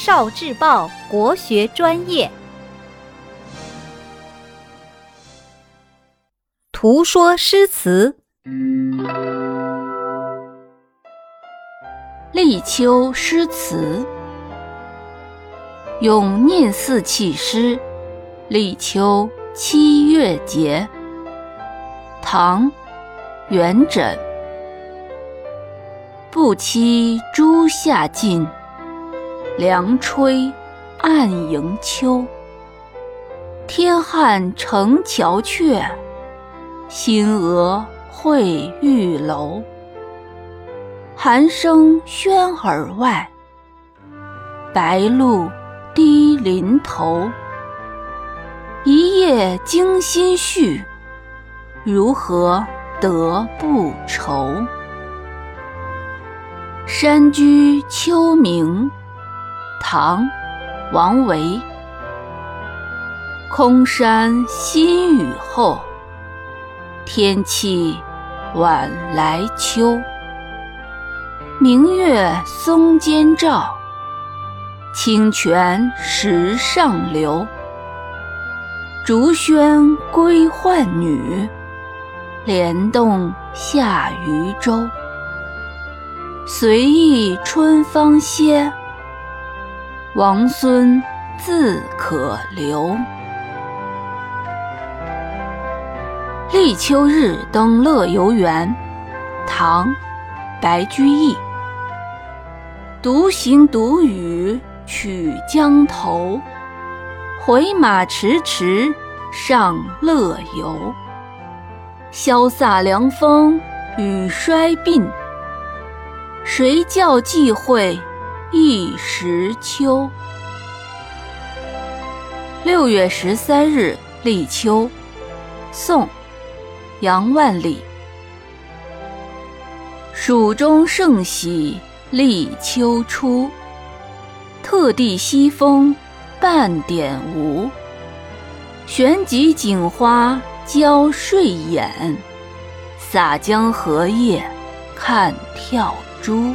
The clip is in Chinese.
少智报国学专业，图说诗词。立秋诗词，咏念四气诗，立秋七月节。唐，元稹。不期朱夏尽。凉吹，暗迎秋。天汉城桥阙，新娥会玉楼。寒声喧耳外，白露滴林头。一夜惊心绪，如何得不愁？山居秋暝。唐·王维。空山新雨后，天气晚来秋。明月松间照，清泉石上流。竹喧归浣女，莲动下渔舟。随意春芳歇。王孙自可留。立秋日登乐游原，唐·白居易。独行独语曲江头，回马迟迟上乐游。萧飒凉风雨衰鬓，谁教际会？一时秋。六月十三日立秋，宋·杨万里。蜀中盛喜立秋初，特地西风半点无。旋即锦花交睡眼，洒江荷叶看跳珠。